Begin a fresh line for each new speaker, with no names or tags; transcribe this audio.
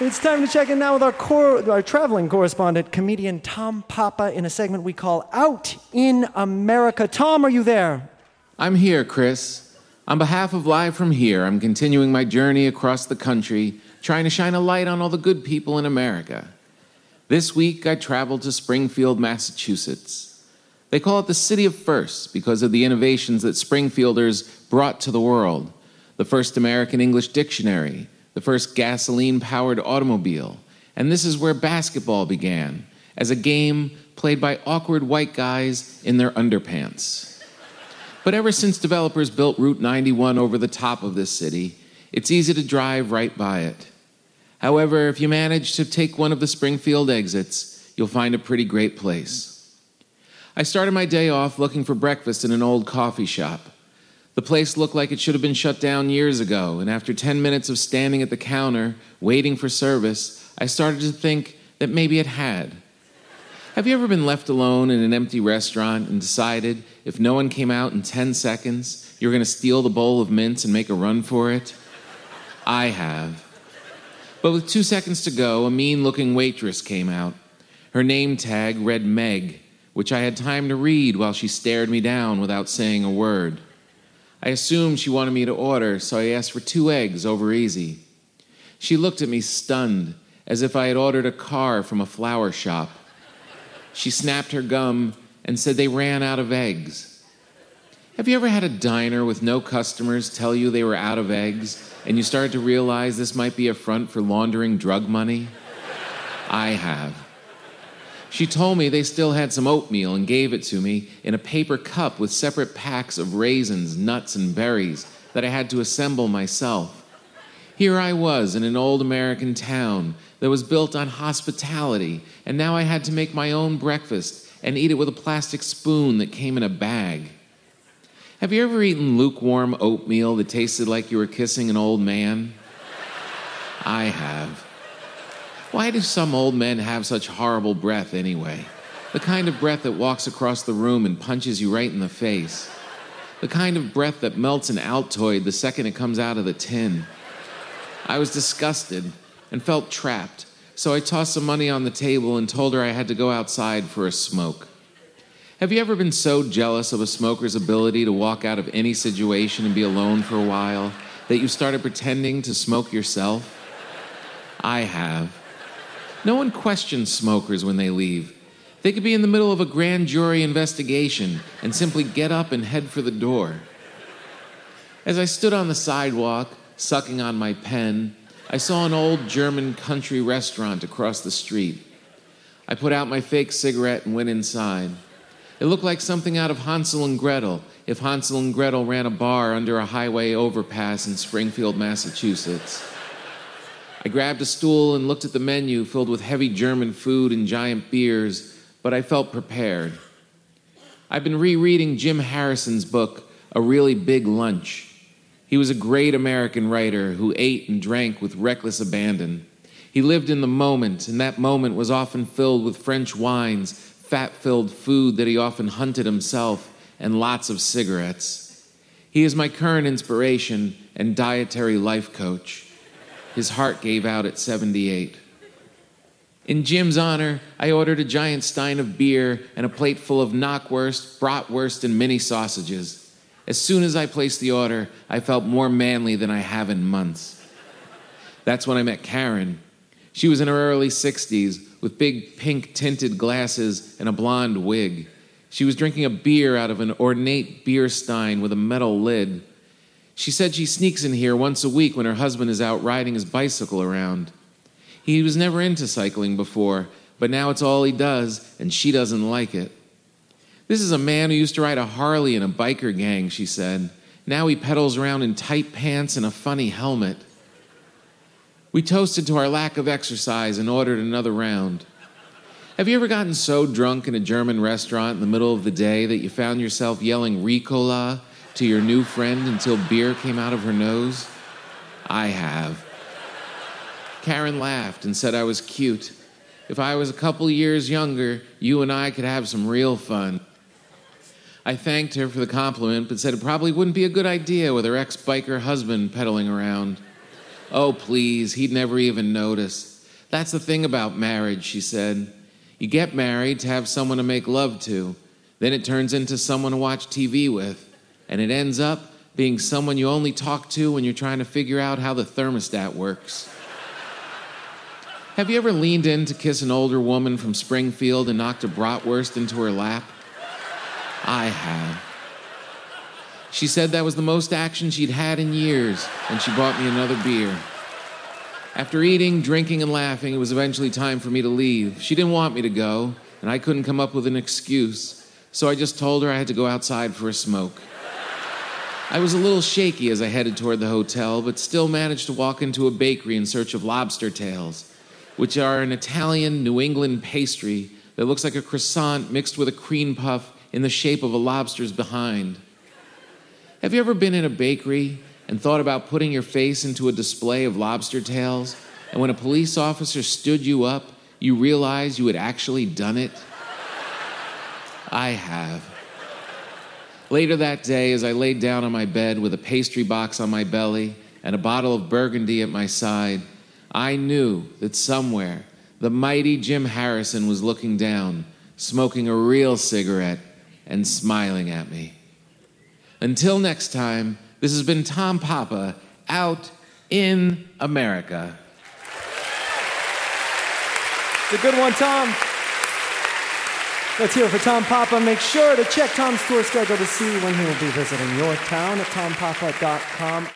It's time to check in now with our, cor- our traveling correspondent, comedian Tom Papa, in a segment we call Out in America. Tom, are you there?
I'm here, Chris. On behalf of Live from Here, I'm continuing my journey across the country, trying to shine a light on all the good people in America. This week, I traveled to Springfield, Massachusetts. They call it the City of Firsts because of the innovations that Springfielders brought to the world the first American English dictionary, the first gasoline powered automobile, and this is where basketball began as a game played by awkward white guys in their underpants. But ever since developers built Route 91 over the top of this city, it's easy to drive right by it. However, if you manage to take one of the Springfield exits, you'll find a pretty great place. I started my day off looking for breakfast in an old coffee shop. The place looked like it should have been shut down years ago, and after 10 minutes of standing at the counter, waiting for service, I started to think that maybe it had. Have you ever been left alone in an empty restaurant and decided if no one came out in 10 seconds, you were going to steal the bowl of mints and make a run for it? I have. But with two seconds to go, a mean looking waitress came out. Her name tag read Meg, which I had time to read while she stared me down without saying a word. I assumed she wanted me to order, so I asked for two eggs over easy. She looked at me stunned, as if I had ordered a car from a flower shop. She snapped her gum and said they ran out of eggs. Have you ever had a diner with no customers tell you they were out of eggs and you started to realize this might be a front for laundering drug money? I have. She told me they still had some oatmeal and gave it to me in a paper cup with separate packs of raisins, nuts, and berries that I had to assemble myself. Here I was in an old American town that was built on hospitality, and now I had to make my own breakfast and eat it with a plastic spoon that came in a bag. Have you ever eaten lukewarm oatmeal that tasted like you were kissing an old man? I have. Why do some old men have such horrible breath anyway? The kind of breath that walks across the room and punches you right in the face. The kind of breath that melts an Altoid the second it comes out of the tin. I was disgusted and felt trapped, so I tossed some money on the table and told her I had to go outside for a smoke. Have you ever been so jealous of a smoker's ability to walk out of any situation and be alone for a while that you started pretending to smoke yourself? I have. No one questions smokers when they leave. They could be in the middle of a grand jury investigation and simply get up and head for the door. As I stood on the sidewalk, sucking on my pen, I saw an old German country restaurant across the street. I put out my fake cigarette and went inside. It looked like something out of Hansel and Gretel if Hansel and Gretel ran a bar under a highway overpass in Springfield, Massachusetts. I grabbed a stool and looked at the menu filled with heavy German food and giant beers, but I felt prepared. I've been rereading Jim Harrison's book, A Really Big Lunch. He was a great American writer who ate and drank with reckless abandon. He lived in the moment, and that moment was often filled with French wines, fat filled food that he often hunted himself, and lots of cigarettes. He is my current inspiration and dietary life coach. His heart gave out at 78. In Jim's honor, I ordered a giant stein of beer and a plate full of knockwurst, bratwurst, and mini sausages. As soon as I placed the order, I felt more manly than I have in months. That's when I met Karen. She was in her early 60s with big pink tinted glasses and a blonde wig. She was drinking a beer out of an ornate beer stein with a metal lid. She said she sneaks in here once a week when her husband is out riding his bicycle around. He was never into cycling before, but now it's all he does, and she doesn't like it. This is a man who used to ride a Harley in a biker gang, she said. Now he pedals around in tight pants and a funny helmet. We toasted to our lack of exercise and ordered another round. Have you ever gotten so drunk in a German restaurant in the middle of the day that you found yourself yelling Ricola to your new friend until beer came out of her nose? I have. Karen laughed and said I was cute. If I was a couple years younger, you and I could have some real fun. I thanked her for the compliment, but said it probably wouldn't be a good idea with her ex biker husband pedaling around. Oh, please, he'd never even notice. That's the thing about marriage, she said. You get married to have someone to make love to, then it turns into someone to watch TV with, and it ends up being someone you only talk to when you're trying to figure out how the thermostat works. have you ever leaned in to kiss an older woman from Springfield and knocked a bratwurst into her lap? I have. She said that was the most action she'd had in years, and she bought me another beer. After eating, drinking, and laughing, it was eventually time for me to leave. She didn't want me to go, and I couldn't come up with an excuse, so I just told her I had to go outside for a smoke. I was a little shaky as I headed toward the hotel, but still managed to walk into a bakery in search of lobster tails, which are an Italian New England pastry that looks like a croissant mixed with a cream puff in the shape of a lobster's behind. Have you ever been in a bakery and thought about putting your face into a display of lobster tails, and when a police officer stood you up, you realized you had actually done it? I have. Later that day, as I laid down on my bed with a pastry box on my belly and a bottle of burgundy at my side, I knew that somewhere the mighty Jim Harrison was looking down, smoking a real cigarette, and smiling at me. Until next time, this has been Tom Papa out in America.
It's a good one, Tom. Let's hear it for Tom Papa. Make sure to check Tom's tour schedule to see when he will be visiting your town at tompapa.com.